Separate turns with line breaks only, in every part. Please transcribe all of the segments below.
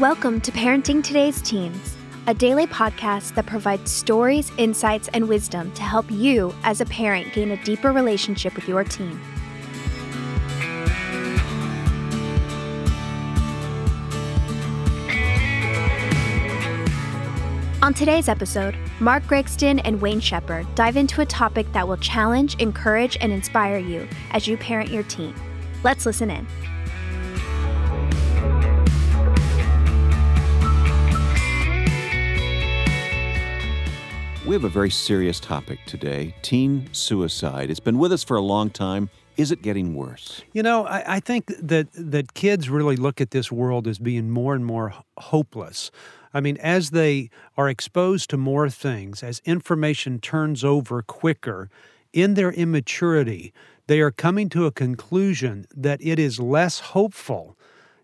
Welcome to Parenting Today's Teens, a daily podcast that provides stories, insights, and wisdom to help you as a parent gain a deeper relationship with your teen. On today's episode, Mark Gregston and Wayne Shepherd dive into a topic that will challenge, encourage, and inspire you as you parent your teen. Let's listen in.
We have a very serious topic today teen suicide. It's been with us for a long time. Is it getting worse?
You know, I, I, think that, that kids really look at this world as being more and more hopeless. I mean, as they are exposed to more things, as information turns over quicker, in their immaturity, they are coming to a conclusion that it is less hopeful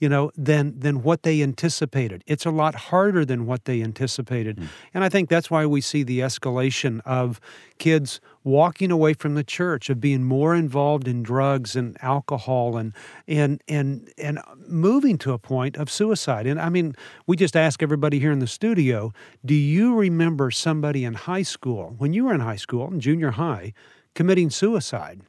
you know, than than what they anticipated. It's a lot harder than what they anticipated. Mm. And I think that's why we see the escalation of kids walking away from the church, of being more involved in drugs and alcohol and and and and moving to a point of suicide. And I mean, we just ask everybody here in the studio, do you remember somebody in high school, when you were in high school, in junior high, committing suicide?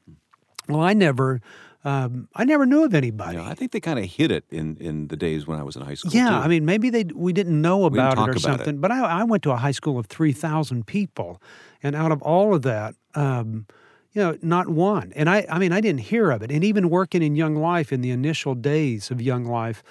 Well, I never um, I never knew of anybody.
I think they kind of hid it in, in the days when I was in high school.
Yeah,
too.
I mean, maybe they we didn't know about
didn't
it or
about
something.
It.
But I, I, went to a high school of three thousand people, and out of all of that, um, you know, not one. And I, I mean, I didn't hear of it. And even working in Young Life in the initial days of Young Life,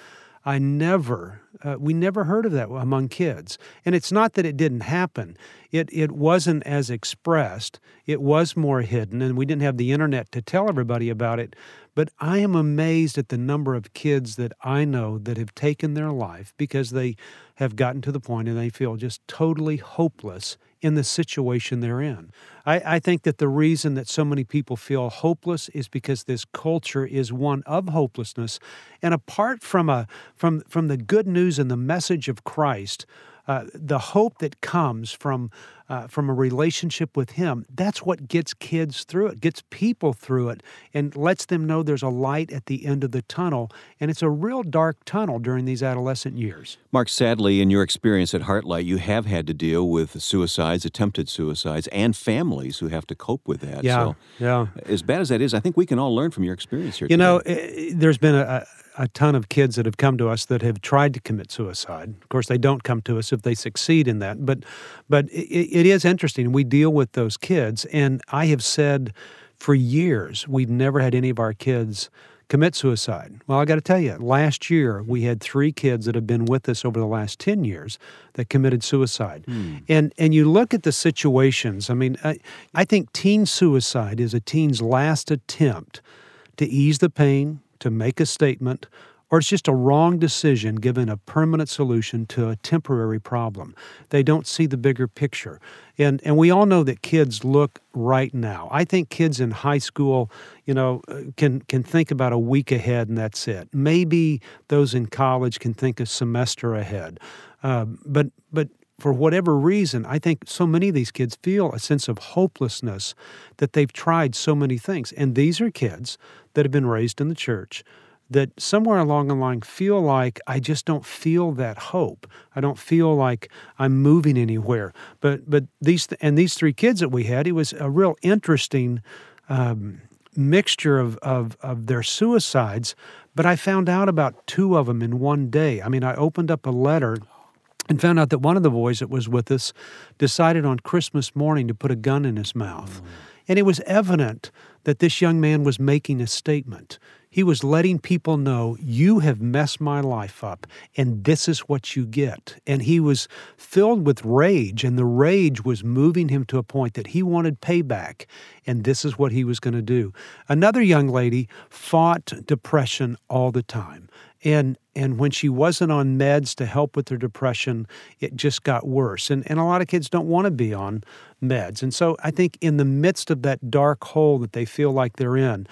I never, uh, we never heard of that among kids. And it's not that it didn't happen. It, it wasn't as expressed. It was more hidden, and we didn't have the internet to tell everybody about it. But I am amazed at the number of kids that I know that have taken their life because they have gotten to the point and they feel just totally hopeless in the situation they're in. I, I, think that the reason that so many people feel hopeless is because this culture is one of hopelessness. And apart from, a, from, from the good news and the message of Christ, uh, the hope that comes from uh, from a relationship with Him, that's what gets kids through it, gets people through it, and lets them know there's a light at the end of the tunnel. And it's a real dark tunnel during these adolescent years.
Mark, sadly, in your experience at Heartlight, you have had to deal with suicides, attempted suicides, and families who have to cope with that.
Yeah,
so,
yeah.
As bad as that is, I think we can all learn from your experience here.
You
today.
know, there's been a, a ton of kids that have come to us that have tried to commit suicide. Of course, they don't come to us if they succeed in that, but but it, it is interesting. We deal with those kids, and I have said for years we've never had any of our kids commit suicide. Well, I got to tell you, last year we had three kids that have been with us over the last 10 years that committed suicide. Hmm. And and you look at the situations, I mean, I, I think teen suicide is a teen's last attempt to ease the pain, to make a statement, or it's just a wrong decision given a permanent solution to a temporary problem. They don't see the bigger picture. And and we all know that kids look right now. I think kids in high school, you know, uh, can can think about a week ahead and that's it. Maybe those in college can think a semester ahead. Uh, but but for whatever reason, I think so many of these kids feel a sense of hopelessness that they've tried so many things. And these are kids that have been raised in the church that somewhere along the line feel like I just don't feel that hope. I don't feel like I'm moving anywhere. But but these and these three kids that we had, it was a real interesting um, mixture of, of of their suicides. But I found out about two of them in one day. I mean, I opened up a letter and found out that one of the boys that was with us decided on Christmas morning to put a gun in his mouth. Mm. And it was evident that this young man was making a statement. He was letting people know, you have messed my life up, and this is what you get. And he was filled with rage, and the rage was moving him to a point that he wanted payback, and this is what he was going to do. Another young lady fought depression all the time. And and when she wasn't on meds to help with her depression, it just got worse. And and a lot of kids don't want to be on meds. And so I think in the midst of that dark hole that they feel like they're in,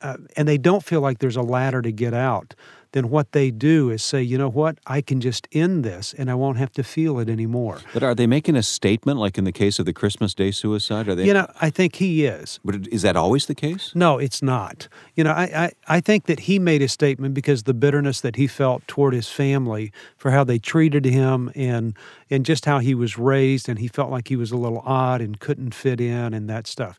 uh, and they don't feel like there's a ladder to get out, then what they do is say, you know what, I can just end this and I won't have to feel it anymore.
But are they making a statement like in the case of the Christmas Day suicide? Are they?
You know, I think he is.
But is that always the case?
No, it's not. You know, I, I, I think that he made a statement because the bitterness that he felt felt toward his family for how they treated him and and just how he was raised, and he felt like he was a little odd and couldn't fit in and that stuff.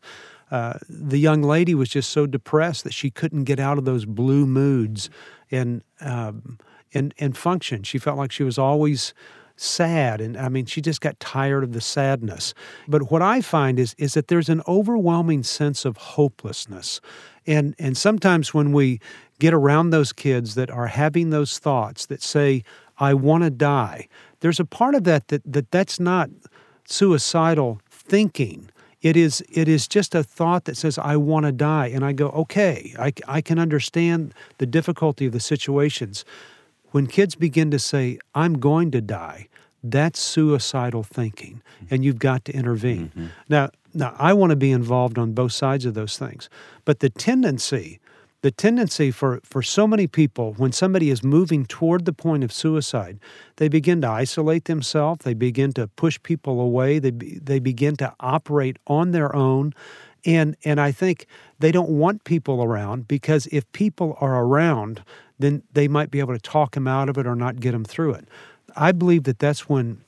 Uh, the young lady was just so depressed that she couldn't get out of those blue moods and um, and and function. She felt like she was always sad and i mean she just got tired of the sadness but what i find is is that there's an overwhelming sense of hopelessness and and sometimes when we get around those kids that are having those thoughts that say i want to die there's a part of that that, that that's not suicidal thinking it is it is just a thought that says i want to die and i go okay I, I can understand the difficulty of the situations when kids begin to say, I'm going to die, that's suicidal thinking, and you've got to intervene. Mm-hmm. Now, now, I want to be involved on both sides of those things, but the tendency, the tendency for, for so many people, when somebody is moving toward the point of suicide, they begin to isolate themselves, they begin to push people away, they, they begin to operate on their own. And, and I think they don't want people around because if people are around, then they might be able to talk him out of it or not get him through it. I believe that that's when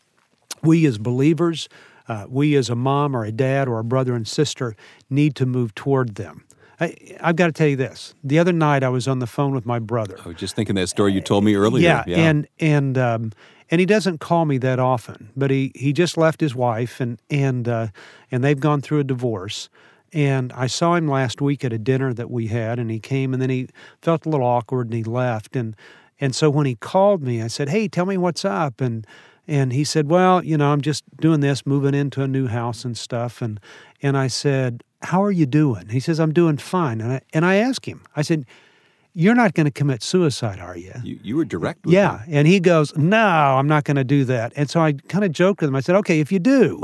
we as believers, uh, we as a mom or a dad or a brother and sister need to move toward them. I, have got to tell you this. The other night, I was on the phone with my brother.
I was just thinking that story you told me earlier.
Yeah, yeah. and and um, and he doesn't call me that often, but he he just left his wife and and uh, and they've gone through a divorce. And I saw him last week at a dinner that we had, and he came and then he felt a little awkward and he left. And and so when he called me, I said, "Hey, tell me what's up." And and he said, "Well, you know, I'm just doing this, moving into a new house and stuff." And and I said, "How are you doing?" He says, "I'm doing fine." And I and I asked him, I said, you're not going to commit suicide, are you?
You, you were direct
yeah.
Him.
And he goes, No, I'm not going to do that. And so I kind of joked with him. I said, Okay, if you do,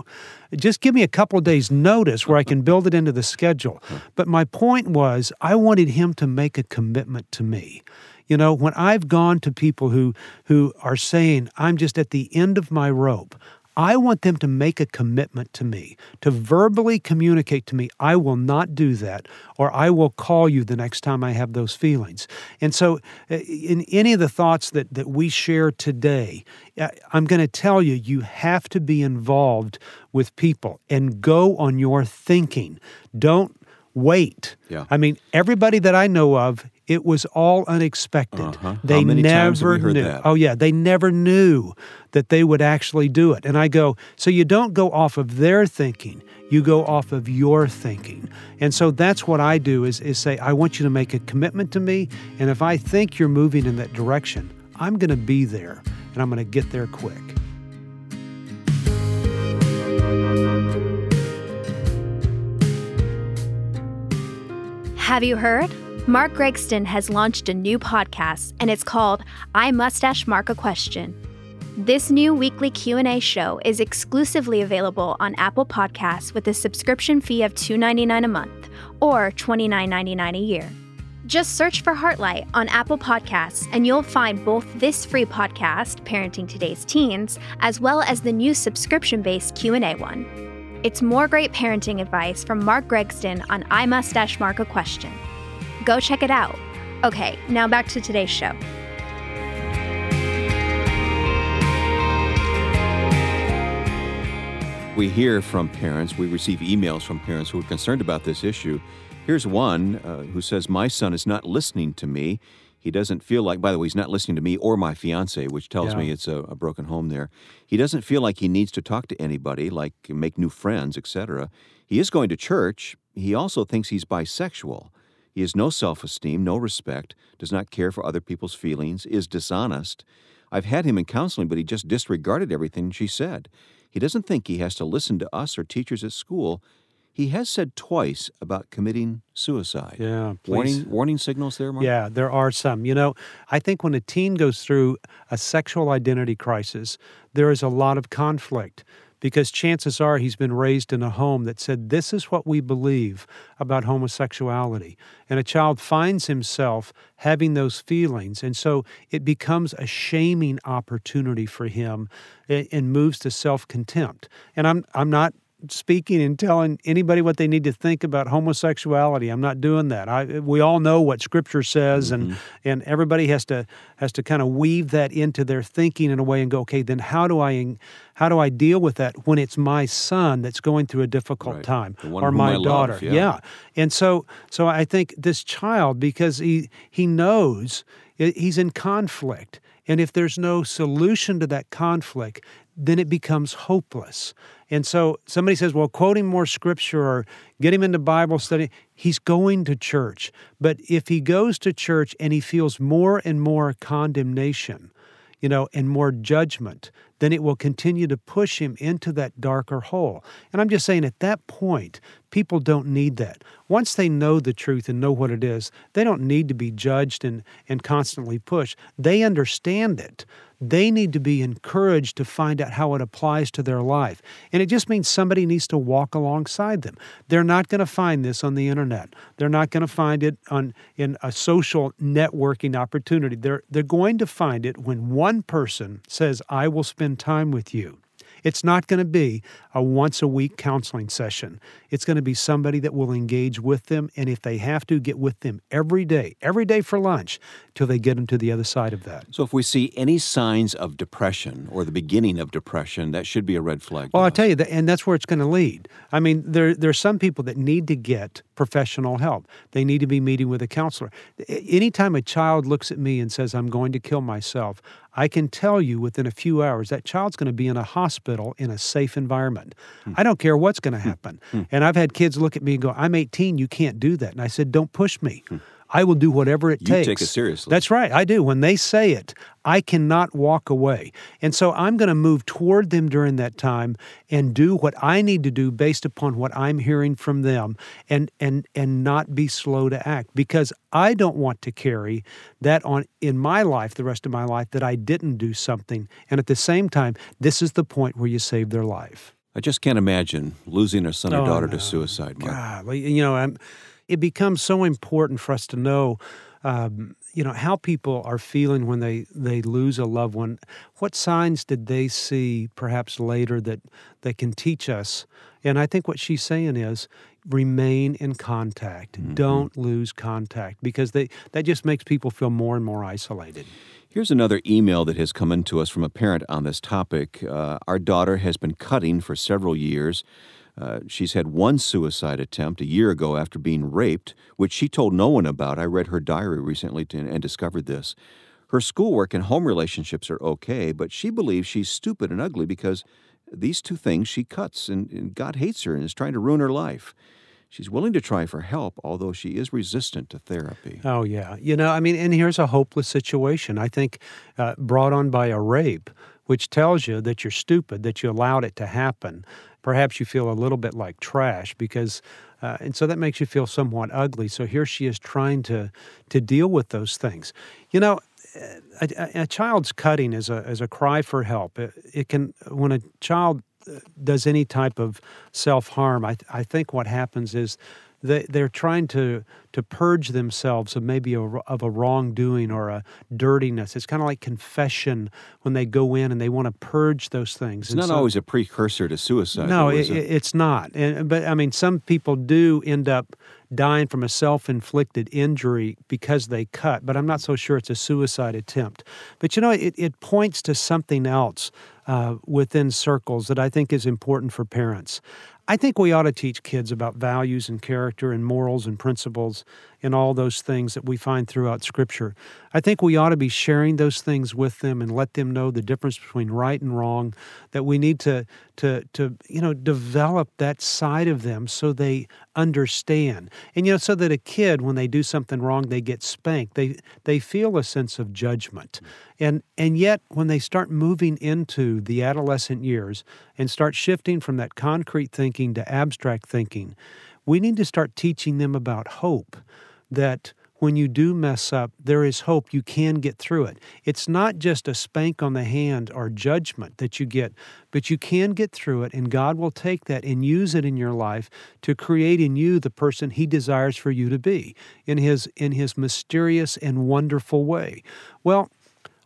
just give me a couple of days' notice where I can build it into the schedule. But my point was, I wanted him to make a commitment to me. You know, when I've gone to people who who are saying, I'm just at the end of my rope, I want them to make a commitment to me, to verbally communicate to me, I will not do that, or I will call you the next time I have those feelings. And so, uh, in any of the thoughts that, that we share today, uh, I'm going to tell you, you have to be involved with people and go on your thinking. Don't wait.
Yeah.
I mean, everybody that I know of it was all unexpected.
Uh-huh.
They
never
knew.
That?
Oh yeah, they never knew that they would actually do it. And I go, so you don't go off of their thinking, you go off of your thinking. And so that's what I do is is say I want you to make a commitment to me and if I think you're moving in that direction, I'm going to be there and I'm going to get there quick.
Have you heard? Mark Gregston has launched a new podcast and it's called I Mustache Mark a Question. This new weekly Q&A show is exclusively available on Apple Podcasts with a subscription fee of $2.99 a month or $29.99 a year. Just search for Heartlight on Apple Podcasts and you'll find both this free podcast, Parenting Today's Teens, as well as the new subscription-based Q&A one. It's more great parenting advice from Mark Gregston on I Mustache Mark a Question. Go check it out. Okay, now back to today's show.
We hear from parents, we receive emails from parents who are concerned about this issue. Here's one uh, who says, My son is not listening to me. He doesn't feel like, by the way, he's not listening to me or my fiance, which tells
Yeah.
me it's a, a broken home there. He doesn't feel like he needs to talk to anybody, like make new friends, etc. He is going to church. He also thinks he's bisexual. He has no self esteem, no respect, does not care for other people's feelings, is dishonest. I've had him in counseling, but he just disregarded everything she said. He doesn't think he has to listen to us or teachers at school. He has said twice about committing suicide.
Yeah, please.
Warning, warning signals there, Mark?
Yeah, there are some. You know, I think when a teen goes through a sexual identity crisis, there is a lot of conflict because chances are he's been raised in a home that said, This is what we believe about homosexuality. And a child finds himself having those feelings. And so it becomes a shaming opportunity for him eh, and moves to self contempt. And I'm, I'm not speaking and telling anybody what they need to think about homosexuality. I'm not doing that. I, we all know what Scripture says, mm-hmm. and and everybody has to has to kind of weave that into their thinking in a way and go, okay, then how do I how do I deal with that when it's my son that's going through a difficult
right.
time or my daughter?
Love, yeah.
yeah, and so so I think this child because he he knows he's in conflict. And if there's no solution to that conflict, then it becomes hopeless. And so somebody says, well, quote him more scripture or get him into Bible study. He's going to church. But if he goes to church and he feels more and more condemnation, you know, and more judgment, then it will continue to push him into that darker hole. And I'm just saying at that point, people don't need that. Once they know the truth and know what it is, they don't need to be judged and, and constantly pushed. They understand it they need to be encouraged to find out how it applies to their life. And it just means somebody needs to walk alongside them. They're not going to find this on the internet. They're not going to find it on in a social networking opportunity. They're they're going to find it when one person says, "I will spend time with you." It's not going to be a once a week counseling session. It's going to be somebody that will engage with them. And if they have to, get with them every day, every day for lunch till they get them to the other side of that.
So if we see any signs of depression or the beginning of depression, that should be a red flag.
Well, I'll tell you, that, and that's where it's going to lead. I mean, there, there are some people that need to get professional help. They need to be meeting with a counselor. Anytime a child looks at me and says, I'm going to kill myself, I can tell you within a few hours that child's going to be in a hospital in a safe environment. Hmm. I don't care what's going to hmm. happen. Hmm. And I've had kids look at me and go, I'm 18, you can't do that. And I said, Don't push me. I will do whatever it
you
takes.
You take it seriously.
That's right. I do. When they say it, I cannot walk away. And so I'm going to move toward them during that time and do what I need to do based upon what I'm hearing from them and and and not be slow to act because I don't want to carry that on in my life the rest of my life that I didn't do something. And at the same time, this is the point where you save their life.
I just can't imagine losing a son or oh, daughter no. to suicide. Mark.
God, you know, I'm it becomes so important for us to know, um, you know, how people are feeling when they they lose a loved one. What signs did they see, perhaps later, that that can teach us? And I think what she's saying is remain in contact. Mm-hmm. Don't lose contact because they that just makes people feel more and more isolated.
Here's another email that has come in to us from a parent on this topic. Uh, our daughter has been cutting for several years. Uh, she's had one suicide attempt a year ago after being raped, which she told no one about. I read her diary recently to, and discovered this. Her schoolwork and home relationships are okay, but she believes she's stupid and ugly because these two things she cuts, and, and God hates her and is trying to ruin her life. She's willing to try for help, although she is resistant to therapy.
Oh, yeah. You know, I mean, and here's a hopeless situation. I think uh, brought on by a rape, which tells you that you're stupid, that you allowed it to happen perhaps you feel a little bit like trash because uh, and so that makes you feel somewhat ugly. So here she is trying to to deal with those things. You know a, a child's cutting is a, is a cry for help. It, it can when a child uh, does any type of self-harm I, I think what happens is they, they're trying to to purge themselves of maybe a, of a wrongdoing or a dirtiness. It's kind of like confession when they go in and they want to purge those things.
It's and not so, always a precursor to suicide.
No,
though,
it,
it?
it's not. And, but I mean, some people do end up dying from a self-inflicted injury because they cut. But I'm not so sure it's a suicide attempt. But you know, it, it points to something else uh, within circles that I think is important for parents. I think we ought to teach kids about values and character and morals and principles and all those things that we find throughout Scripture. I think we ought to be sharing those things with them and let them know the difference between right and wrong. That we need to to to you know develop that side of them so they understand. And you know, so that a kid, when they do something wrong, they get spanked. They they feel a sense of judgment. Mm. And and yet when they start moving into the adolescent years and start shifting from that concrete thinking to abstract thinking, we need to start teaching them about hope that when you do mess up, there is hope. You can get through it. It's not just a spank on the hand or judgment that you get, but you can get through it, and God will take that and use it in your life to create in you the person He desires for you to be in His in His mysterious and wonderful way. Well,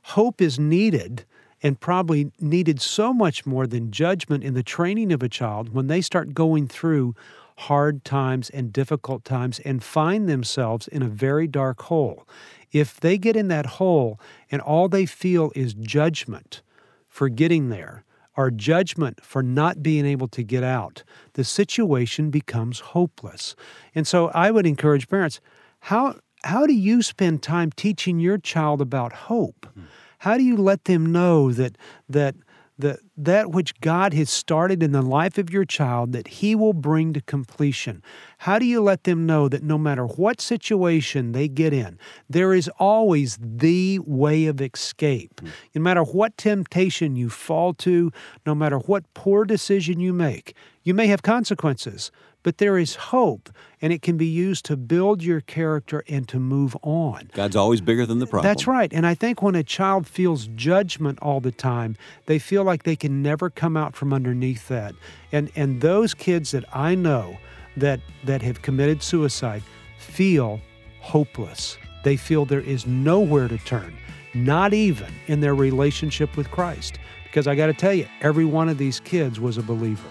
hope is needed and probably needed so much more than judgment in the training of a child when they start going through hard times and difficult times and find themselves in a very dark hole. If they get in that hole and all they feel is judgment for getting there, or judgment for not being able to get out, the situation becomes hopeless. And so I would encourage parents how, how do you spend time teaching your child about hope? Mm. How do you let them know that that that that which God has started in the life of your child that he will bring to completion? How do you let them know that no matter what situation they get in, there is always the way of escape? Mm. No matter what temptation you fall to, no matter what poor decision you make, you may have consequences, but there is hope, and it can be used to build your character and to move on.
God's always bigger than the problem.
That's right. And I think when a child feels judgment all the time, they feel like they can never come out from underneath that. And and those kids that I know that that have committed suicide feel hopeless. They feel there is nowhere to turn, not even in their relationship with Christ. Because I got to tell you, every one of these kids was a believer.